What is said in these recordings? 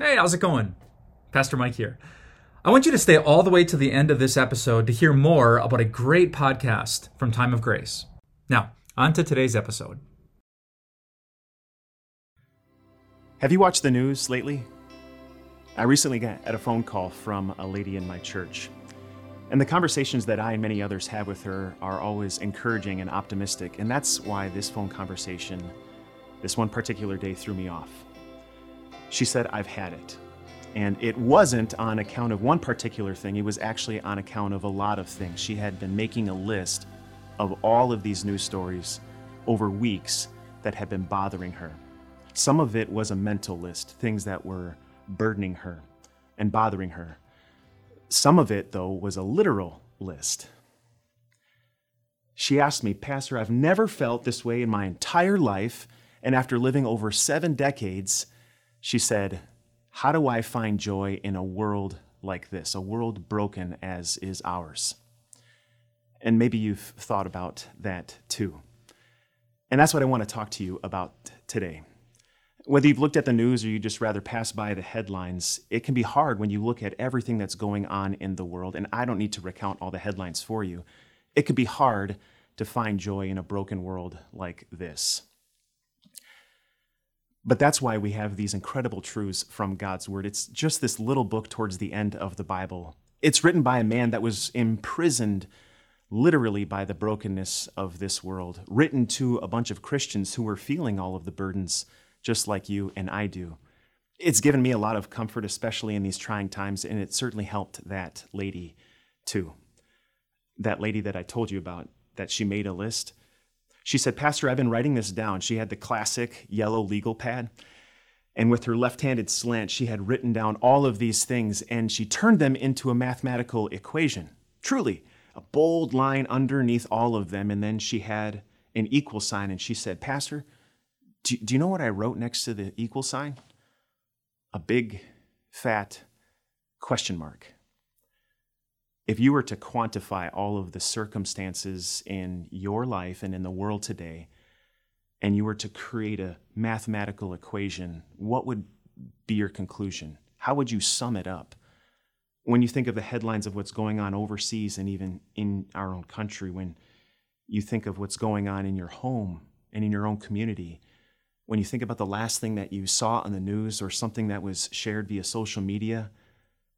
Hey, how's it going? Pastor Mike here. I want you to stay all the way to the end of this episode to hear more about a great podcast from Time of Grace. Now, on to today's episode. Have you watched the news lately? I recently got a phone call from a lady in my church. And the conversations that I and many others have with her are always encouraging and optimistic. And that's why this phone conversation, this one particular day, threw me off. She said, I've had it. And it wasn't on account of one particular thing, it was actually on account of a lot of things. She had been making a list of all of these news stories over weeks that had been bothering her. Some of it was a mental list, things that were burdening her and bothering her. Some of it, though, was a literal list. She asked me, Pastor, I've never felt this way in my entire life. And after living over seven decades, she said, How do I find joy in a world like this, a world broken as is ours? And maybe you've thought about that too. And that's what I want to talk to you about today. Whether you've looked at the news or you just rather pass by the headlines, it can be hard when you look at everything that's going on in the world. And I don't need to recount all the headlines for you. It can be hard to find joy in a broken world like this. But that's why we have these incredible truths from God's Word. It's just this little book towards the end of the Bible. It's written by a man that was imprisoned literally by the brokenness of this world, written to a bunch of Christians who were feeling all of the burdens just like you and I do. It's given me a lot of comfort, especially in these trying times, and it certainly helped that lady too. That lady that I told you about, that she made a list. She said, Pastor, I've been writing this down. She had the classic yellow legal pad. And with her left handed slant, she had written down all of these things and she turned them into a mathematical equation. Truly, a bold line underneath all of them. And then she had an equal sign and she said, Pastor, do, do you know what I wrote next to the equal sign? A big, fat question mark. If you were to quantify all of the circumstances in your life and in the world today, and you were to create a mathematical equation, what would be your conclusion? How would you sum it up? When you think of the headlines of what's going on overseas and even in our own country, when you think of what's going on in your home and in your own community, when you think about the last thing that you saw on the news or something that was shared via social media,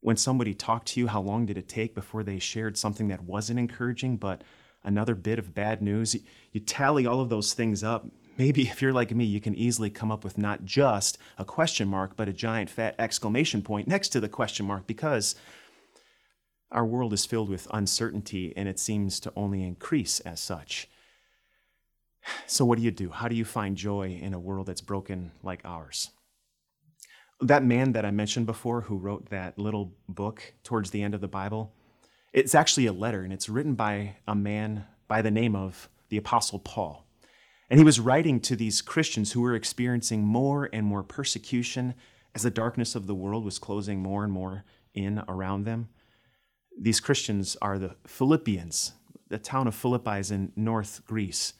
when somebody talked to you, how long did it take before they shared something that wasn't encouraging, but another bit of bad news? You tally all of those things up. Maybe if you're like me, you can easily come up with not just a question mark, but a giant fat exclamation point next to the question mark because our world is filled with uncertainty and it seems to only increase as such. So, what do you do? How do you find joy in a world that's broken like ours? That man that I mentioned before who wrote that little book towards the end of the Bible, it's actually a letter and it's written by a man by the name of the Apostle Paul. And he was writing to these Christians who were experiencing more and more persecution as the darkness of the world was closing more and more in around them. These Christians are the Philippians. The town of Philippi is in North Greece.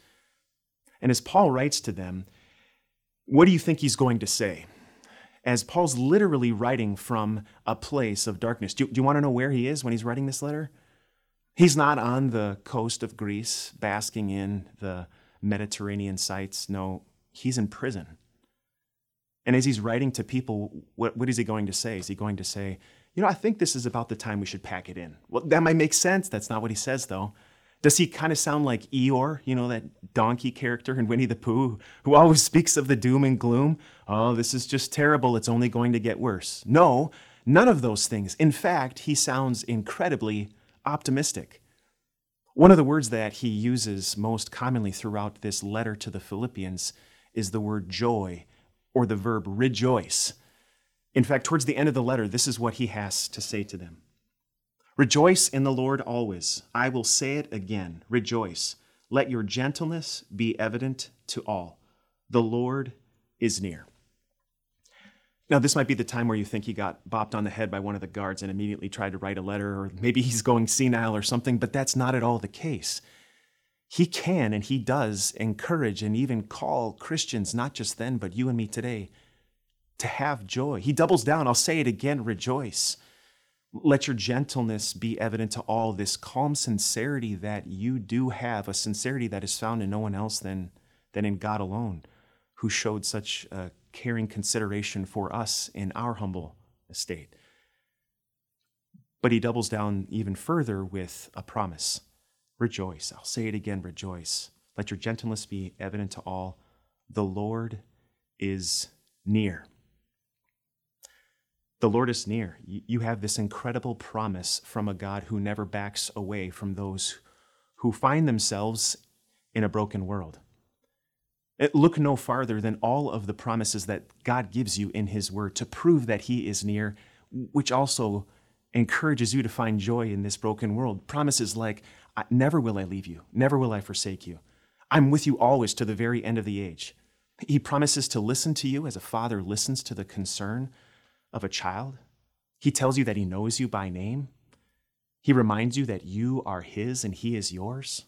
And as Paul writes to them, what do you think he's going to say? As Paul's literally writing from a place of darkness. Do, do you want to know where he is when he's writing this letter? He's not on the coast of Greece basking in the Mediterranean sights. No, he's in prison. And as he's writing to people, what, what is he going to say? Is he going to say, you know, I think this is about the time we should pack it in? Well, that might make sense. That's not what he says, though. Does he kind of sound like Eeyore, you know, that donkey character in Winnie the Pooh, who always speaks of the doom and gloom? Oh, this is just terrible. It's only going to get worse. No, none of those things. In fact, he sounds incredibly optimistic. One of the words that he uses most commonly throughout this letter to the Philippians is the word joy or the verb rejoice. In fact, towards the end of the letter, this is what he has to say to them. Rejoice in the Lord always. I will say it again. Rejoice. Let your gentleness be evident to all. The Lord is near. Now, this might be the time where you think he got bopped on the head by one of the guards and immediately tried to write a letter, or maybe he's going senile or something, but that's not at all the case. He can and he does encourage and even call Christians, not just then, but you and me today, to have joy. He doubles down. I'll say it again rejoice. Let your gentleness be evident to all, this calm sincerity that you do have, a sincerity that is found in no one else than, than in God alone, who showed such a caring consideration for us in our humble estate. But he doubles down even further with a promise rejoice. I'll say it again rejoice. Let your gentleness be evident to all. The Lord is near. The Lord is near. You have this incredible promise from a God who never backs away from those who find themselves in a broken world. Eh, look no farther than all of the promises that God gives you in His Word to prove that He is near, which also encourages you to find joy in this broken world. Promises like, Never will I leave you, never will I forsake you. I'm with you always to the very end of the age. He promises to listen to you as a father listens to the concern of a child. He tells you that he knows you by name. He reminds you that you are his and he is yours.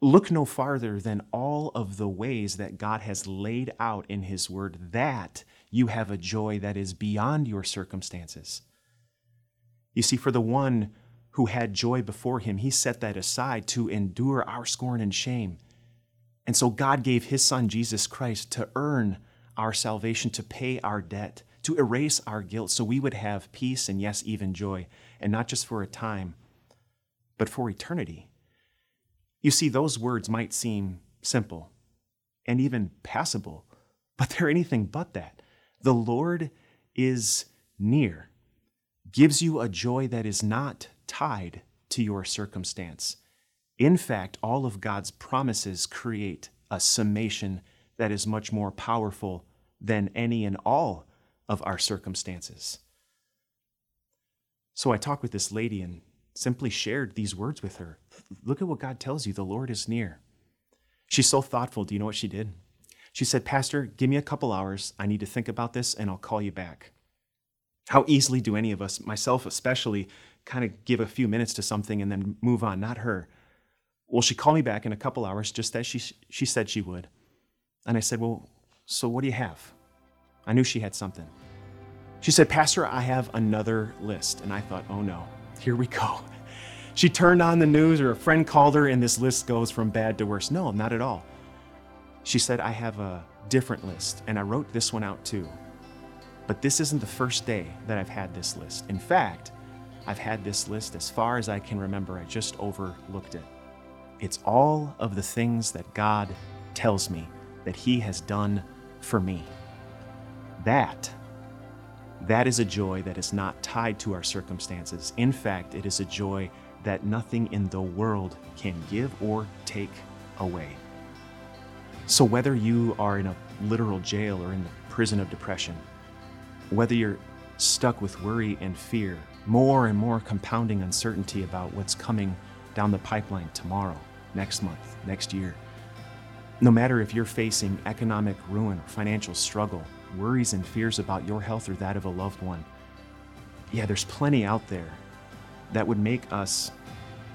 Look no farther than all of the ways that God has laid out in his word that you have a joy that is beyond your circumstances. You see, for the one who had joy before him, he set that aside to endure our scorn and shame. And so God gave his son, Jesus Christ, to earn our salvation, to pay our debt to erase our guilt so we would have peace and, yes, even joy, and not just for a time, but for eternity. You see, those words might seem simple and even passable, but they're anything but that. The Lord is near, gives you a joy that is not tied to your circumstance. In fact, all of God's promises create a summation that is much more powerful than any and all of our circumstances. So I talked with this lady and simply shared these words with her. Look at what God tells you the Lord is near. She's so thoughtful. Do you know what she did? She said, Pastor, give me a couple hours. I need to think about this and I'll call you back. How easily do any of us, myself especially, kind of give a few minutes to something and then move on? Not her. Well, she called me back in a couple hours, just as she, she said she would. And I said, Well, so what do you have? I knew she had something. She said, Pastor, I have another list. And I thought, oh no, here we go. She turned on the news, or a friend called her, and this list goes from bad to worse. No, not at all. She said, I have a different list, and I wrote this one out too. But this isn't the first day that I've had this list. In fact, I've had this list as far as I can remember. I just overlooked it. It's all of the things that God tells me that He has done for me. That, that is a joy that is not tied to our circumstances. In fact, it is a joy that nothing in the world can give or take away. So, whether you are in a literal jail or in the prison of depression, whether you're stuck with worry and fear, more and more compounding uncertainty about what's coming down the pipeline tomorrow, next month, next year, no matter if you're facing economic ruin or financial struggle, worries and fears about your health or that of a loved one, yeah, there's plenty out there that would make us,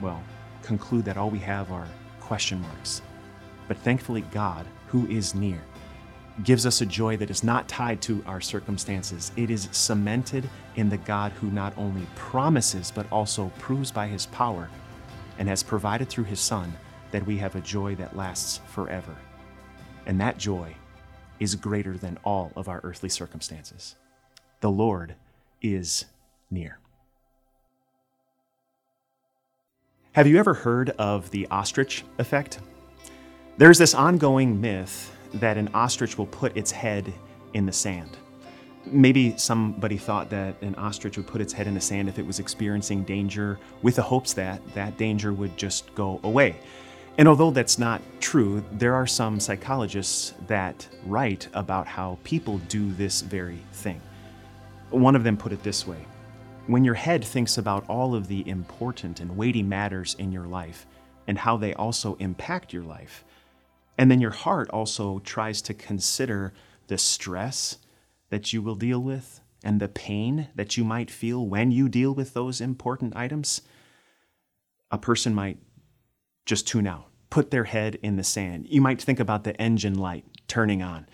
well, conclude that all we have are question marks. But thankfully, God, who is near, gives us a joy that is not tied to our circumstances. It is cemented in the God who not only promises, but also proves by his power and has provided through his Son that we have a joy that lasts forever. And that joy is greater than all of our earthly circumstances. The Lord is near. Have you ever heard of the ostrich effect? There's this ongoing myth that an ostrich will put its head in the sand. Maybe somebody thought that an ostrich would put its head in the sand if it was experiencing danger with the hopes that that danger would just go away. And although that's not true, there are some psychologists that write about how people do this very thing. One of them put it this way When your head thinks about all of the important and weighty matters in your life and how they also impact your life, and then your heart also tries to consider the stress that you will deal with and the pain that you might feel when you deal with those important items, a person might just tune out, put their head in the sand. You might think about the engine light turning on.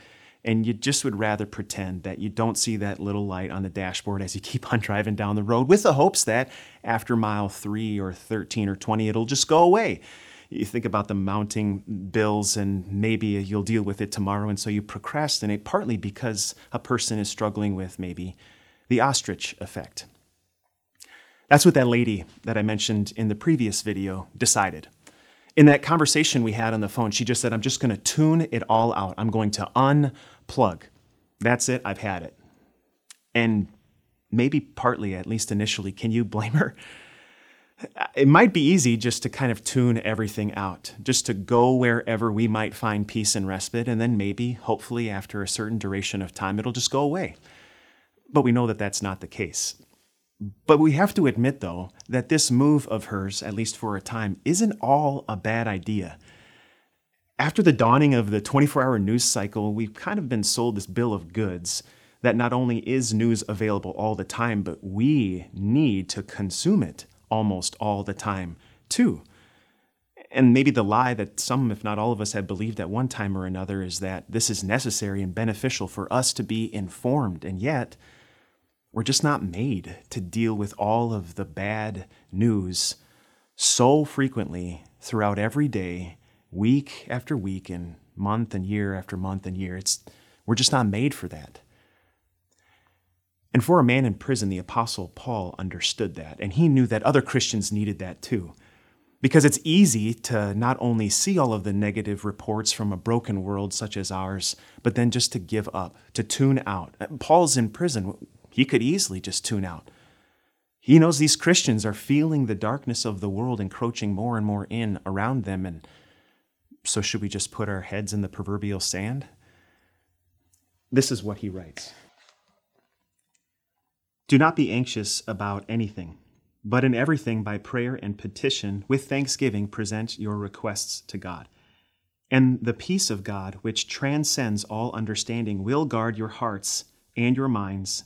and you just would rather pretend that you don't see that little light on the dashboard as you keep on driving down the road with the hopes that after mile 3 or 13 or 20 it'll just go away. You think about the mounting bills and maybe you'll deal with it tomorrow and so you procrastinate partly because a person is struggling with maybe the ostrich effect. That's what that lady that I mentioned in the previous video decided. In that conversation we had on the phone, she just said, I'm just going to tune it all out. I'm going to unplug. That's it. I've had it. And maybe partly, at least initially, can you blame her? It might be easy just to kind of tune everything out, just to go wherever we might find peace and respite, and then maybe, hopefully, after a certain duration of time, it'll just go away. But we know that that's not the case. But we have to admit, though, that this move of hers, at least for a time, isn't all a bad idea. After the dawning of the 24 hour news cycle, we've kind of been sold this bill of goods that not only is news available all the time, but we need to consume it almost all the time, too. And maybe the lie that some, if not all of us, have believed at one time or another is that this is necessary and beneficial for us to be informed. And yet, we're just not made to deal with all of the bad news so frequently throughout every day, week after week, and month and year after month and year. It's, we're just not made for that. And for a man in prison, the Apostle Paul understood that, and he knew that other Christians needed that too. Because it's easy to not only see all of the negative reports from a broken world such as ours, but then just to give up, to tune out. Paul's in prison he could easily just tune out. He knows these Christians are feeling the darkness of the world encroaching more and more in around them. And so, should we just put our heads in the proverbial sand? This is what he writes Do not be anxious about anything, but in everything by prayer and petition, with thanksgiving, present your requests to God. And the peace of God, which transcends all understanding, will guard your hearts and your minds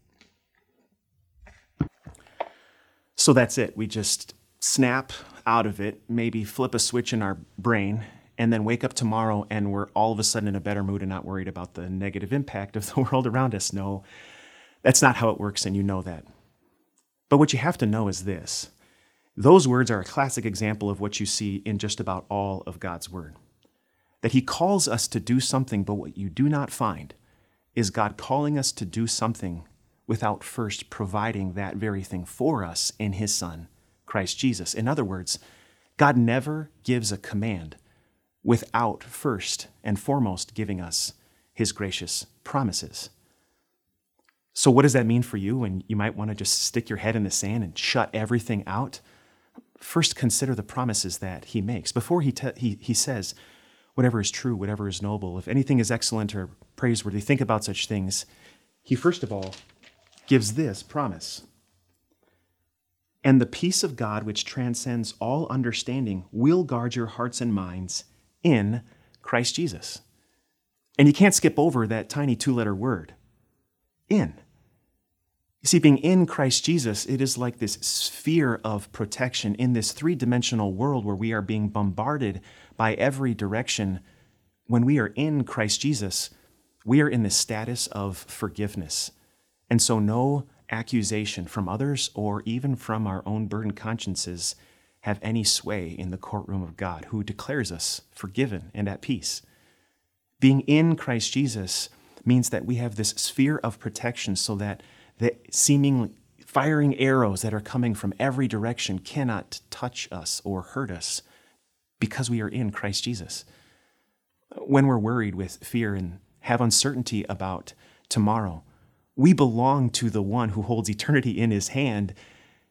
So that's it. We just snap out of it, maybe flip a switch in our brain, and then wake up tomorrow and we're all of a sudden in a better mood and not worried about the negative impact of the world around us. No, that's not how it works, and you know that. But what you have to know is this those words are a classic example of what you see in just about all of God's Word. That He calls us to do something, but what you do not find is God calling us to do something without first providing that very thing for us in His Son, Christ Jesus. In other words, God never gives a command without first and foremost giving us His gracious promises. So, what does that mean for you when you might want to just stick your head in the sand and shut everything out? First, consider the promises that He makes. Before He, te- he, he says, whatever is true, whatever is noble, if anything is excellent or praiseworthy, think about such things. He first of all gives this promise. And the peace of God, which transcends all understanding, will guard your hearts and minds in Christ Jesus. And you can't skip over that tiny two letter word in. You see, being in Christ Jesus, it is like this sphere of protection in this three dimensional world where we are being bombarded by every direction. When we are in Christ Jesus, we are in the status of forgiveness and so, no accusation from others or even from our own burdened consciences have any sway in the courtroom of God, who declares us forgiven and at peace. Being in Christ Jesus means that we have this sphere of protection so that the seemingly firing arrows that are coming from every direction cannot touch us or hurt us because we are in Christ Jesus. When we're worried with fear and have uncertainty about tomorrow, we belong to the one who holds eternity in his hand.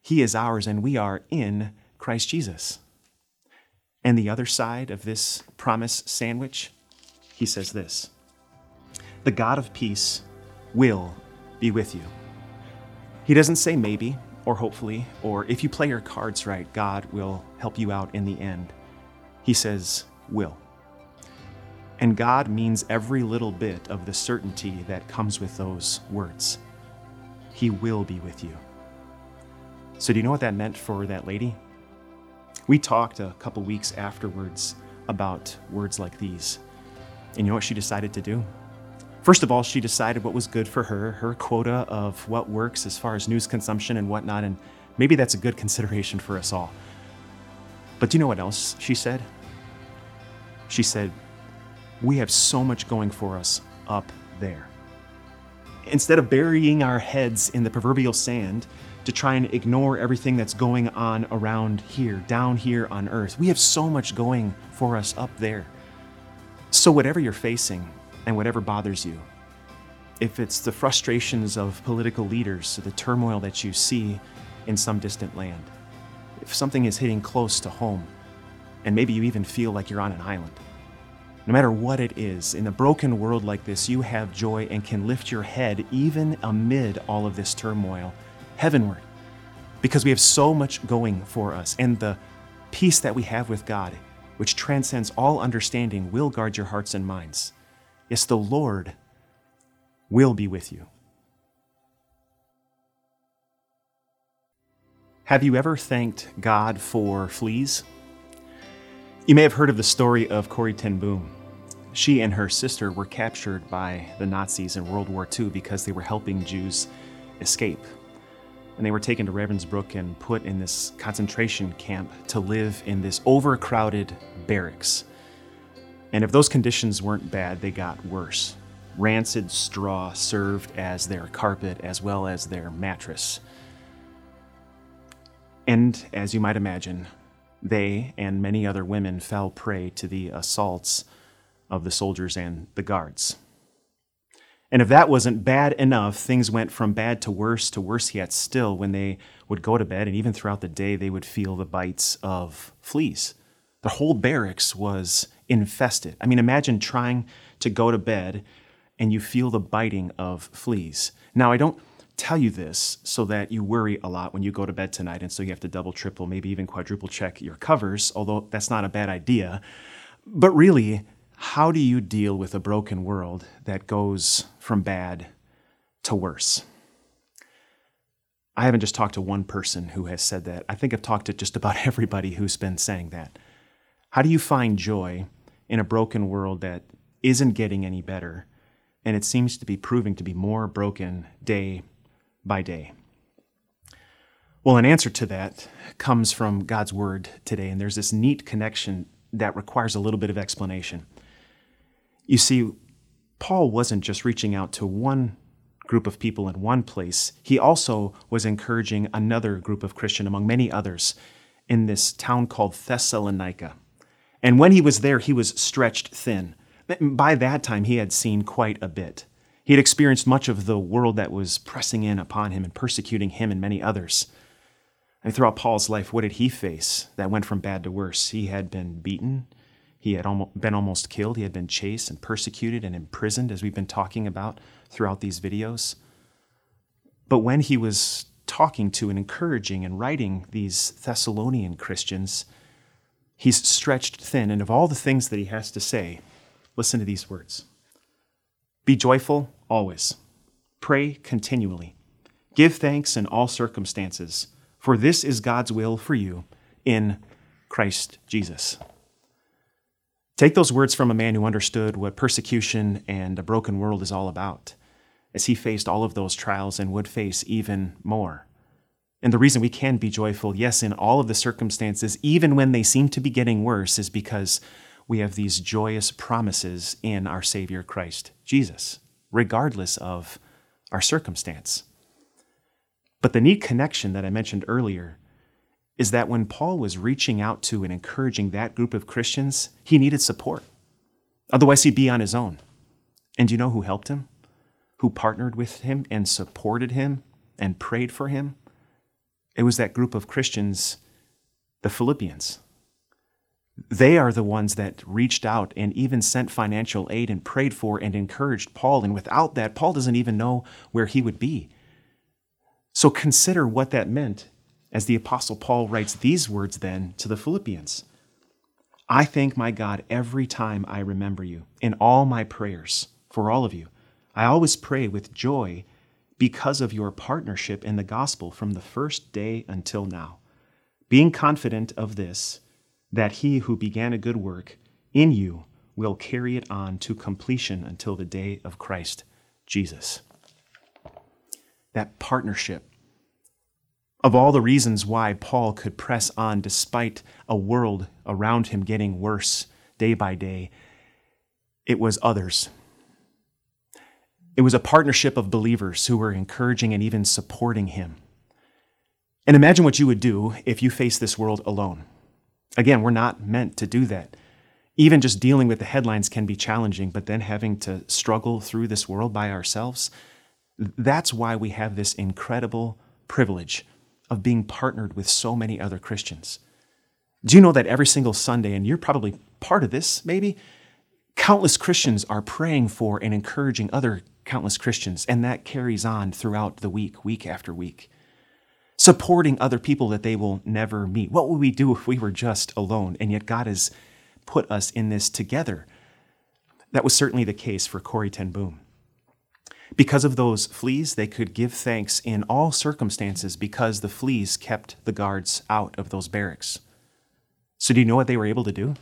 He is ours, and we are in Christ Jesus. And the other side of this promise sandwich, he says this The God of peace will be with you. He doesn't say maybe or hopefully or if you play your cards right, God will help you out in the end. He says, will. And God means every little bit of the certainty that comes with those words. He will be with you. So, do you know what that meant for that lady? We talked a couple weeks afterwards about words like these. And you know what she decided to do? First of all, she decided what was good for her, her quota of what works as far as news consumption and whatnot, and maybe that's a good consideration for us all. But do you know what else she said? She said, We have so much going for us up there. Instead of burying our heads in the proverbial sand to try and ignore everything that's going on around here, down here on earth, we have so much going for us up there. So, whatever you're facing, and whatever bothers you. If it's the frustrations of political leaders, the turmoil that you see in some distant land, if something is hitting close to home, and maybe you even feel like you're on an island, no matter what it is, in a broken world like this, you have joy and can lift your head even amid all of this turmoil heavenward because we have so much going for us. And the peace that we have with God, which transcends all understanding, will guard your hearts and minds. Yes, the Lord will be with you. Have you ever thanked God for fleas? You may have heard of the story of Corrie ten Boom. She and her sister were captured by the Nazis in World War II because they were helping Jews escape. And they were taken to Ravensbrück and put in this concentration camp to live in this overcrowded barracks. And if those conditions weren't bad, they got worse. Rancid straw served as their carpet as well as their mattress. And as you might imagine, they and many other women fell prey to the assaults of the soldiers and the guards. And if that wasn't bad enough, things went from bad to worse to worse yet still when they would go to bed, and even throughout the day, they would feel the bites of fleas. The whole barracks was infested. I mean, imagine trying to go to bed and you feel the biting of fleas. Now, I don't tell you this so that you worry a lot when you go to bed tonight, and so you have to double, triple, maybe even quadruple check your covers, although that's not a bad idea. But really, how do you deal with a broken world that goes from bad to worse? I haven't just talked to one person who has said that. I think I've talked to just about everybody who's been saying that. How do you find joy in a broken world that isn't getting any better, and it seems to be proving to be more broken day by day? Well, an answer to that comes from God's Word today, and there's this neat connection that requires a little bit of explanation. You see, Paul wasn't just reaching out to one group of people in one place, he also was encouraging another group of Christian among many others in this town called Thessalonica. And when he was there, he was stretched thin. By that time, he had seen quite a bit. He had experienced much of the world that was pressing in upon him and persecuting him and many others. And throughout Paul's life, what did he face that went from bad to worse? He had been beaten. He had been almost killed. He had been chased and persecuted and imprisoned, as we've been talking about throughout these videos. But when he was talking to and encouraging and writing these Thessalonian Christians, He's stretched thin, and of all the things that he has to say, listen to these words Be joyful always, pray continually, give thanks in all circumstances, for this is God's will for you in Christ Jesus. Take those words from a man who understood what persecution and a broken world is all about, as he faced all of those trials and would face even more. And the reason we can be joyful, yes, in all of the circumstances, even when they seem to be getting worse, is because we have these joyous promises in our Savior Christ Jesus, regardless of our circumstance. But the neat connection that I mentioned earlier is that when Paul was reaching out to and encouraging that group of Christians, he needed support. Otherwise, he'd be on his own. And you know who helped him? Who partnered with him and supported him and prayed for him? It was that group of Christians, the Philippians. They are the ones that reached out and even sent financial aid and prayed for and encouraged Paul. And without that, Paul doesn't even know where he would be. So consider what that meant as the Apostle Paul writes these words then to the Philippians I thank my God every time I remember you in all my prayers for all of you. I always pray with joy because of your partnership in the gospel from the first day until now, being confident of this, that he who began a good work in you will carry it on to completion until the day of Christ Jesus. That partnership of all the reasons why Paul could press on despite a world around him getting worse day by day, it was others. It was a partnership of believers who were encouraging and even supporting him. And imagine what you would do if you faced this world alone. Again, we're not meant to do that. Even just dealing with the headlines can be challenging, but then having to struggle through this world by ourselves, that's why we have this incredible privilege of being partnered with so many other Christians. Do you know that every single Sunday, and you're probably part of this maybe, countless Christians are praying for and encouraging other countless Christians, and that carries on throughout the week, week after week. Supporting other people that they will never meet. What would we do if we were just alone? And yet God has put us in this together. That was certainly the case for Corrie ten Boom. Because of those fleas, they could give thanks in all circumstances because the fleas kept the guards out of those barracks. So, do you know what they were able to do?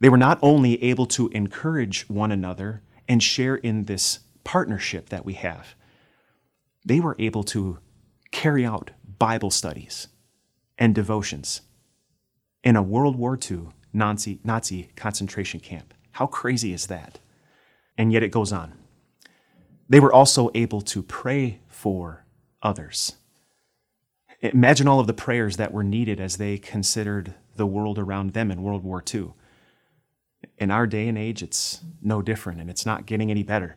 They were not only able to encourage one another and share in this partnership that we have, they were able to carry out Bible studies and devotions in a World War II Nazi, Nazi concentration camp. How crazy is that? And yet it goes on. They were also able to pray for others. Imagine all of the prayers that were needed as they considered the world around them in World War II. In our day and age, it's no different and it's not getting any better.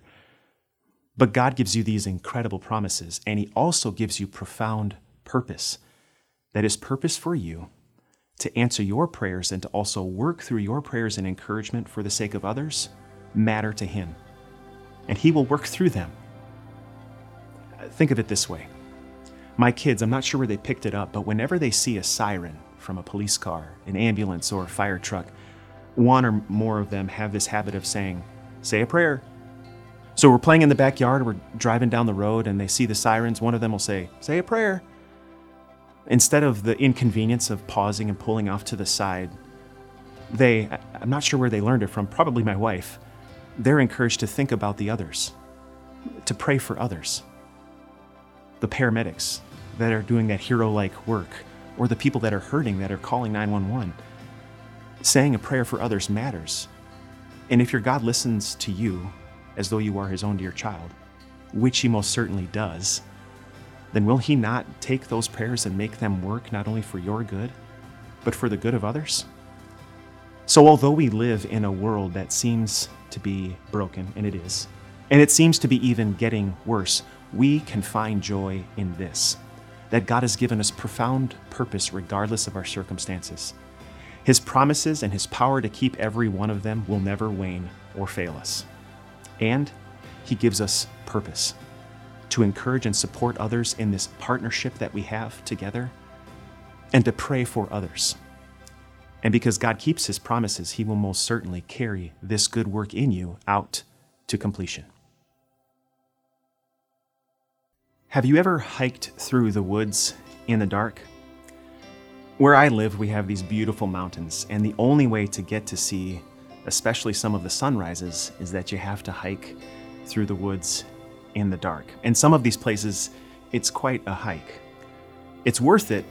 But God gives you these incredible promises, and He also gives you profound purpose. That is purpose for you to answer your prayers and to also work through your prayers and encouragement for the sake of others matter to Him and He will work through them. Think of it this way my kids, I'm not sure where they picked it up, but whenever they see a siren from a police car, an ambulance, or a fire truck, one or more of them have this habit of saying, Say a prayer. So we're playing in the backyard, we're driving down the road, and they see the sirens. One of them will say, Say a prayer. Instead of the inconvenience of pausing and pulling off to the side, they, I'm not sure where they learned it from, probably my wife, they're encouraged to think about the others, to pray for others. The paramedics that are doing that hero like work, or the people that are hurting that are calling 911. Saying a prayer for others matters. And if your God listens to you as though you are his own dear child, which he most certainly does, then will he not take those prayers and make them work not only for your good, but for the good of others? So, although we live in a world that seems to be broken, and it is, and it seems to be even getting worse, we can find joy in this that God has given us profound purpose regardless of our circumstances. His promises and His power to keep every one of them will never wane or fail us. And He gives us purpose to encourage and support others in this partnership that we have together and to pray for others. And because God keeps his promises, he will most certainly carry this good work in you out to completion. Have you ever hiked through the woods in the dark? Where I live, we have these beautiful mountains, and the only way to get to see, especially some of the sunrises, is that you have to hike through the woods in the dark. And some of these places, it's quite a hike. It's worth it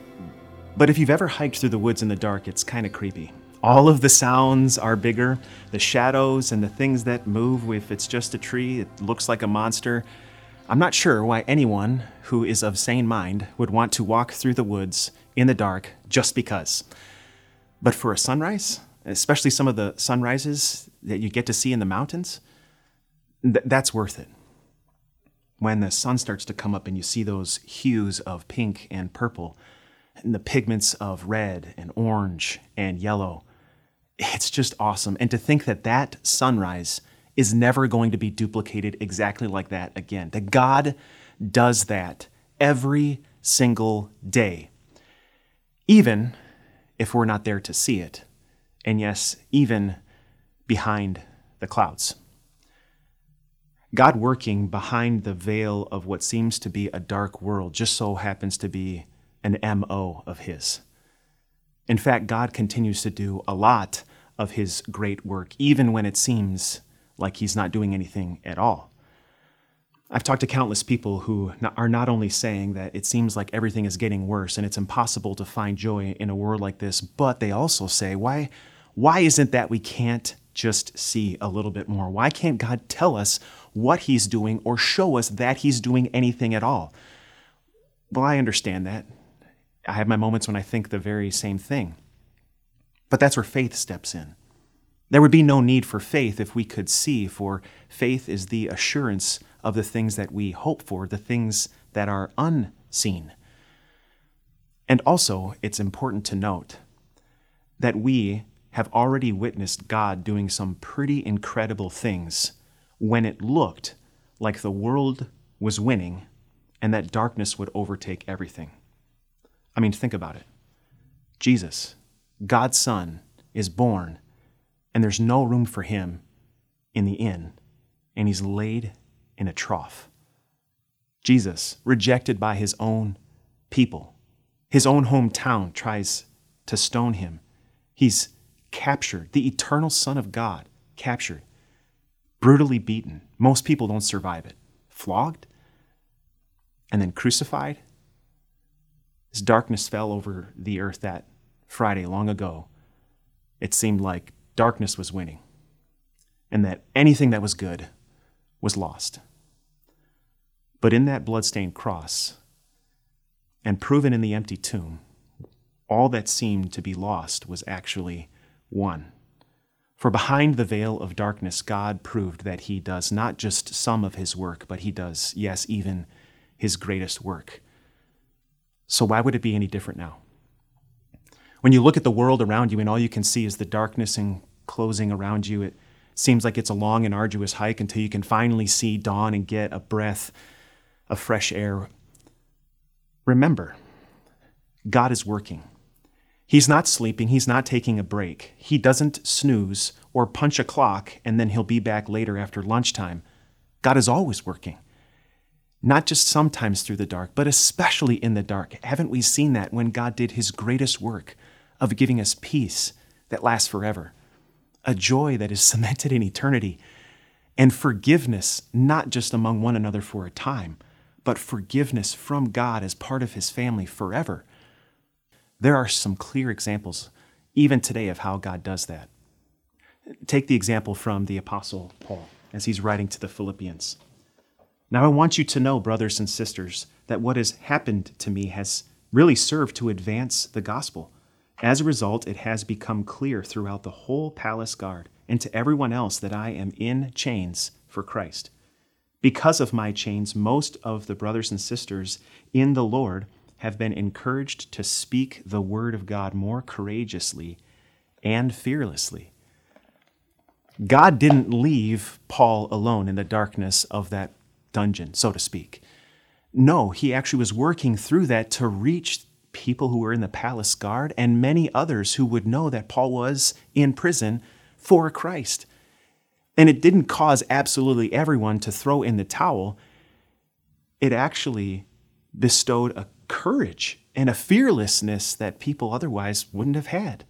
but if you've ever hiked through the woods in the dark, it's kind of creepy. All of the sounds are bigger, the shadows and the things that move. If it's just a tree, it looks like a monster. I'm not sure why anyone who is of sane mind would want to walk through the woods in the dark just because. But for a sunrise, especially some of the sunrises that you get to see in the mountains, th- that's worth it. When the sun starts to come up and you see those hues of pink and purple, and the pigments of red and orange and yellow. It's just awesome. And to think that that sunrise is never going to be duplicated exactly like that again. That God does that every single day, even if we're not there to see it. And yes, even behind the clouds. God working behind the veil of what seems to be a dark world just so happens to be an MO of His. In fact, God continues to do a lot of His great work, even when it seems like He's not doing anything at all. I've talked to countless people who are not only saying that it seems like everything is getting worse and it's impossible to find joy in a world like this, but they also say, why, why isn't that we can't just see a little bit more? Why can't God tell us what He's doing or show us that He's doing anything at all? Well, I understand that. I have my moments when I think the very same thing. But that's where faith steps in. There would be no need for faith if we could see, for faith is the assurance of the things that we hope for, the things that are unseen. And also, it's important to note that we have already witnessed God doing some pretty incredible things when it looked like the world was winning and that darkness would overtake everything. I mean, think about it. Jesus, God's Son, is born, and there's no room for him in the inn, and he's laid in a trough. Jesus, rejected by his own people, his own hometown tries to stone him. He's captured, the eternal Son of God, captured, brutally beaten. Most people don't survive it. Flogged, and then crucified. As darkness fell over the earth that Friday long ago, it seemed like darkness was winning, and that anything that was good was lost. But in that bloodstained cross, and proven in the empty tomb, all that seemed to be lost was actually won. For behind the veil of darkness, God proved that He does not just some of His work, but He does, yes, even His greatest work. So, why would it be any different now? When you look at the world around you and all you can see is the darkness enclosing around you, it seems like it's a long and arduous hike until you can finally see dawn and get a breath of fresh air. Remember, God is working. He's not sleeping, He's not taking a break. He doesn't snooze or punch a clock and then He'll be back later after lunchtime. God is always working. Not just sometimes through the dark, but especially in the dark. Haven't we seen that when God did His greatest work of giving us peace that lasts forever? A joy that is cemented in eternity, and forgiveness not just among one another for a time but forgiveness from God as part of his family forever. There are some clear examples, even today, of how God does that. Take the example from the Apostle Paul as he's writing to the Philippians. Now, I want you to know, brothers and sisters, that what has happened to me has really served to advance the gospel. As a result, it has become clear throughout the whole palace guard and to everyone else that I am in chains for Christ. Because of my chains, most of the brothers and sisters in the Lord have been encouraged to speak the word of God more courageously and fearlessly. God didn't leave Paul alone in the darkness of that dungeon, so to speak. No, he actually was working through that to reach people who were in the palace guard and many others who would know that Paul was in prison for Christ. And it didn't cause absolutely everyone to throw in the towel. It actually bestowed a courage and a fearlessness that people otherwise wouldn't have had.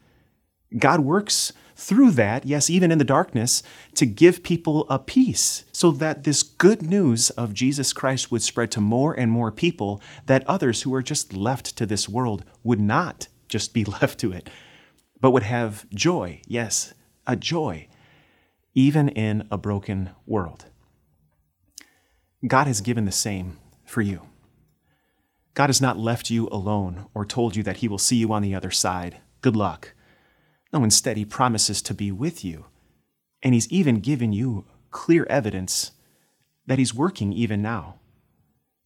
God works through that, yes, even in the darkness, to give people a peace so that this good news of Jesus Christ would spread to more and more people, that others who are just left to this world would not just be left to it, but would have joy, yes, a joy even in a broken world. God has given the same for you. God has not left you alone or told you that He will see you on the other side. Good luck. No, instead, He promises to be with you. And He's even given you clear evidence that He's working even now.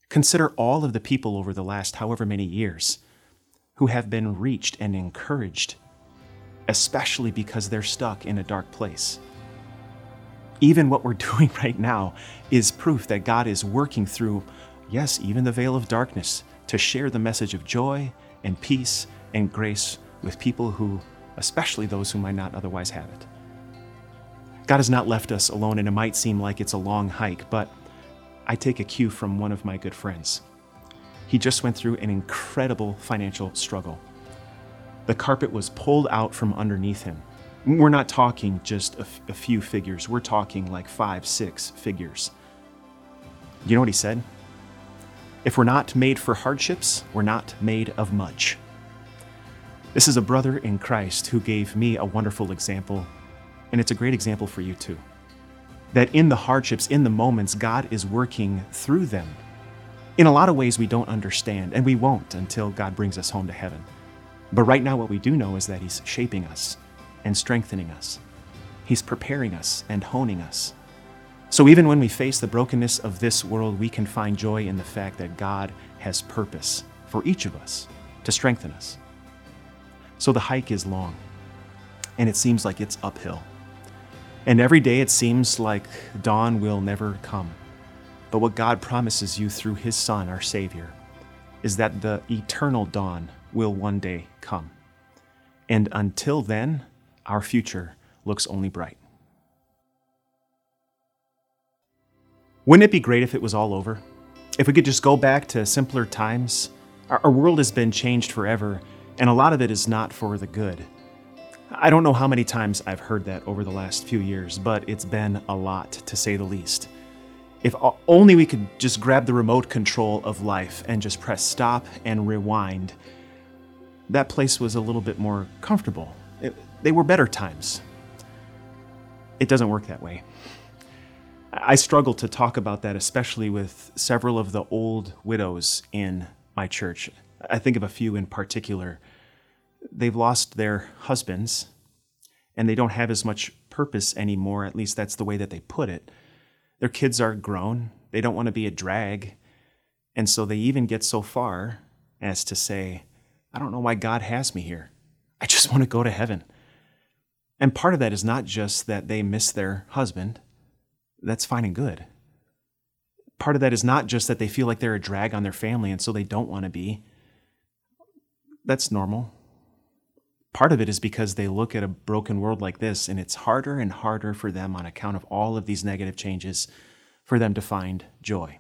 Consider all of the people over the last however many years who have been reached and encouraged, especially because they're stuck in a dark place even what we're doing right now is proof that God is working through yes, even the veil of darkness, to share the message of joy and peace and grace with people who, especially those who might not otherwise have it. God has not left us alone, and it might seem like it's a long hike, but I take a cue from one of my good friends. He just went through an incredible financial struggle. The carpet was pulled out from underneath him. We're not talking just a, f- a few figures, we're talking like five, six figures. You know what he said? If we're not made for hardships, we're not made of much. This is a brother in Christ who gave me a wonderful example, and it's a great example for you too. That in the hardships, in the moments, God is working through them. In a lot of ways, we don't understand, and we won't until God brings us home to heaven. But right now, what we do know is that He's shaping us and strengthening us. He's preparing us and honing us. So even when we face the brokenness of this world, we can find joy in the fact that God has purpose for each of us to strengthen us. So the hike is long, and it seems like it's uphill. And every day it seems like dawn will never come. But what God promises you through His Son, our Savior, is that the eternal dawn will one day come. And until then, our future looks only bright. Wouldn't it be great if it was all over? If we could just go back to simpler times? Our, our, world has been changed forever, and a lot of it is not for the good. I don't know how many times I've heard that over the last few years, but it's been a lot, to say the least. If only we could just grab the remote control of life and just press stop and rewind, that place was a little bit more comfortable. It, they were better times. It doesn't work that way. I struggle to talk about that, especially with several of the old widows in my church. I think of a few in particular. They've lost their husbands and they don't have as much purpose anymore, at least that's the way that they put it. Their kids are grown, they don't want to be a drag, and so they even get so far as to say, I don't know why God has me here. I just want to go to heaven. And part of that is not just that they miss their husband, that's fine and good. Part of that is not just that they feel like they're a drag on their family and so they don't want to be. That's normal. Part of it is because they look at a broken world like this and it's harder and harder for them on account of all of these negative changes for them to find joy.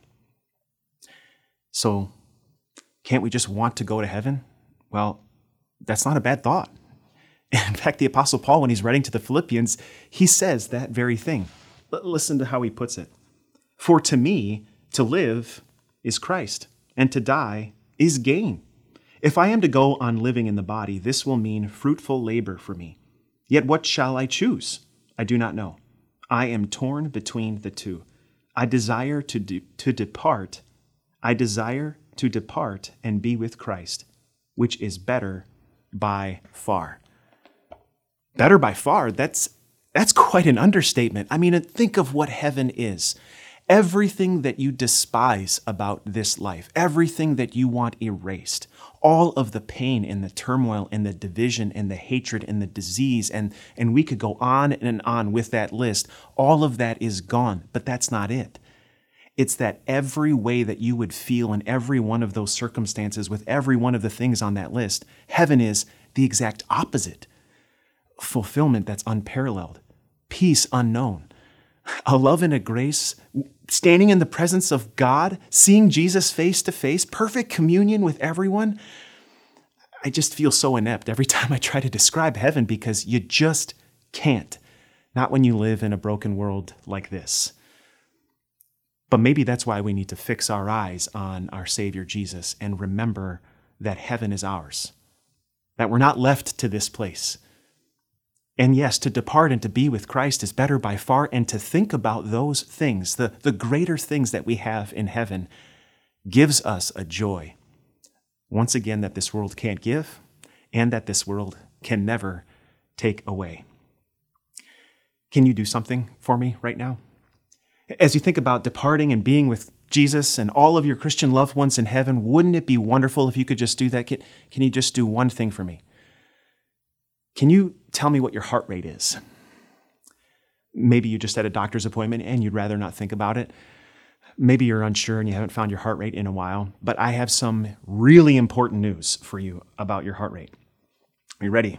So, can't we just want to go to heaven? Well, that's not a bad thought. In fact, the Apostle Paul, when he's writing to the Philippians, he says that very thing. Listen to how he puts it. For to me, to live is Christ, and to die is gain. If I am to go on living in the body, this will mean fruitful labor for me. Yet what shall I choose? I do not know. I am torn between the two. I desire to, de- to depart. I desire to depart and be with Christ, which is better by far. Better by far, that's, that's quite an understatement. I mean, think of what heaven is. Everything that you despise about this life, everything that you want erased, all of the pain and the turmoil and the division and the hatred and the disease, and, and we could go on and on with that list, all of that is gone, but that's not it. It's that every way that you would feel in every one of those circumstances with every one of the things on that list, heaven is the exact opposite. Fulfillment that's unparalleled, peace unknown, a love and a grace, standing in the presence of God, seeing Jesus face to face, perfect communion with everyone. I just feel so inept every time I try to describe heaven because you just can't. Not when you live in a broken world like this. But maybe that's why we need to fix our eyes on our Savior Jesus and remember that heaven is ours, that we're not left to this place. And yes, to depart and to be with Christ is better by far, and to think about those things, the, the greater things that we have in heaven, gives us a joy. Once again, that this world can't give, and that this world can never take away. Can you do something for me right now? As you think about departing and being with Jesus and all of your Christian loved ones in heaven, wouldn't it be wonderful if you could just do that? Can, can you just do one thing for me? Can you tell me what your heart rate is? Maybe you just had a doctor's appointment and you'd rather not think about it. maybe you're unsure and you haven't found your heart rate in a while, but I have some really important news for you about your heart rate. Are you ready?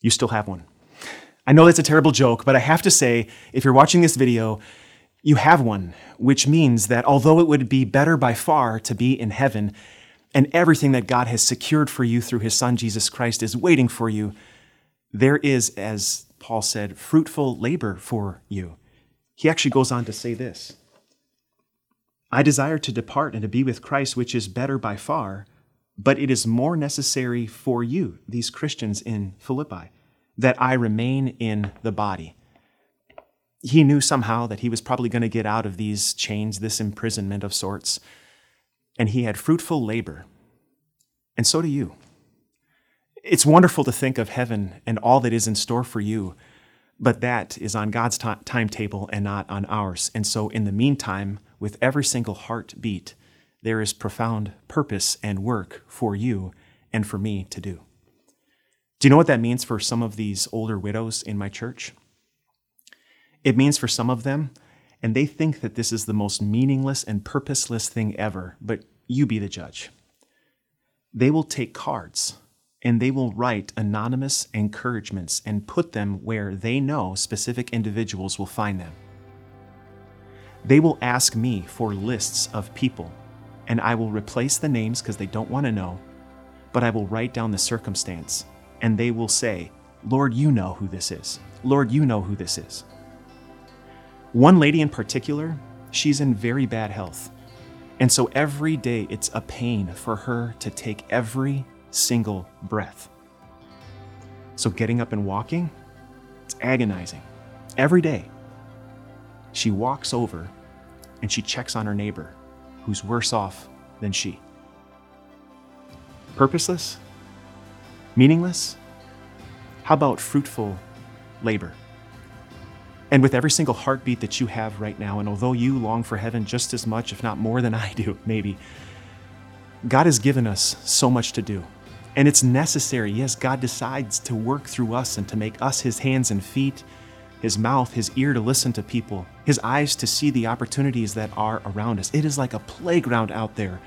You still have one. I know that's a terrible joke, but I have to say, if you're watching this video, you have one, which means that although it would be better by far to be in heaven, and everything that God has secured for you through his Son Jesus Christ is waiting for you, there is, as Paul said, fruitful labor for you. He actually goes on to say this I desire to depart and to be with Christ, which is better by far, but it is more necessary for you, these Christians in Philippi, that I remain in the body. He knew somehow that he was probably going to get out of these chains, this imprisonment of sorts, and he had fruitful labor. And so do you. It's wonderful to think of heaven and all that is in store for you, but that is on God's t- timetable and not on ours. And so, in the meantime, with every single heartbeat, there is profound purpose and work for you and for me to do. Do you know what that means for some of these older widows in my church? It means for some of them, and they think that this is the most meaningless and purposeless thing ever, but you be the judge. They will take cards and they will write anonymous encouragements and put them where they know specific individuals will find them. They will ask me for lists of people, and I will replace the names because they don't want to know, but I will write down the circumstance, and they will say, Lord, you know who this is. Lord, you know who this is. One lady in particular, she's in very bad health. And so every day it's a pain for her to take every single breath. So getting up and walking, it's agonizing. Every day, she walks over and she checks on her neighbor who's worse off than she. Purposeless? Meaningless? How about fruitful labor? And with every single heartbeat that you have right now, and although you long for heaven just as much, if not more than I do, maybe, God has given us so much to do. And it's necessary. Yes, God decides to work through us and to make us his hands and feet, his mouth, his ear to listen to people, his eyes to see the opportunities that are around us. It is like a playground out there,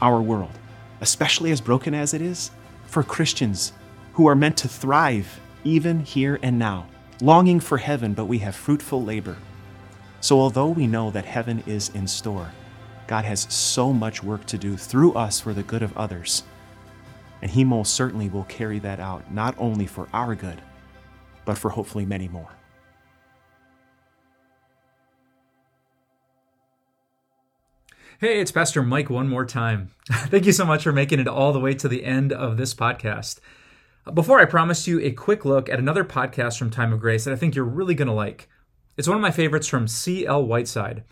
our world, especially as broken as it is, for Christians who are meant to thrive even here and now, longing for heaven, but we have fruitful labor. So, although we know that heaven is in store, God has so much work to do through us for the good of others and He most certainly will carry that out, not only for our good, but for hopefully many more. Hey, it's Pastor Mike one more time. Thank you so much for making it all the way to the end of this podcast. Before I promise you a quick look at another podcast from Time of Grace that I think you're really going to like. It's one of my favorites from C.L. Whiteside.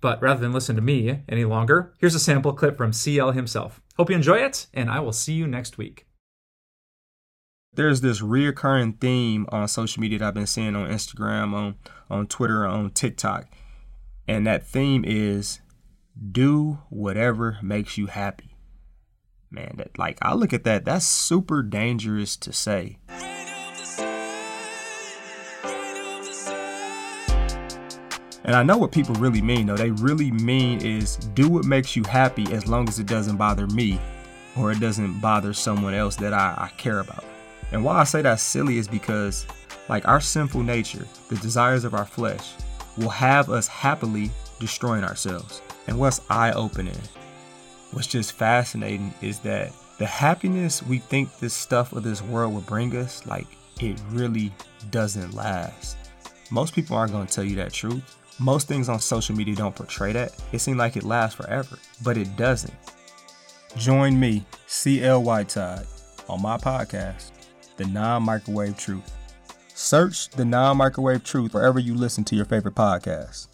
But rather than listen to me any longer, here's a sample clip from CL himself. Hope you enjoy it, and I will see you next week. There's this reoccurring theme on social media that I've been seeing on Instagram, on, on Twitter, on TikTok. And that theme is do whatever makes you happy. Man, that like I look at that, that's super dangerous to say. And I know what people really mean, though. They really mean is do what makes you happy as long as it doesn't bother me or it doesn't bother someone else that I, I care about. And why I say that's silly is because, like, our sinful nature, the desires of our flesh, will have us happily destroying ourselves. And what's eye opening, what's just fascinating is that the happiness we think this stuff of this world will bring us, like, it really doesn't last. Most people aren't going to tell you that truth. Most things on social media don't portray that. It seems like it lasts forever, but it doesn't. Join me, CL Whiteside, on my podcast, The Non Microwave Truth. Search The Non Microwave Truth wherever you listen to your favorite podcasts.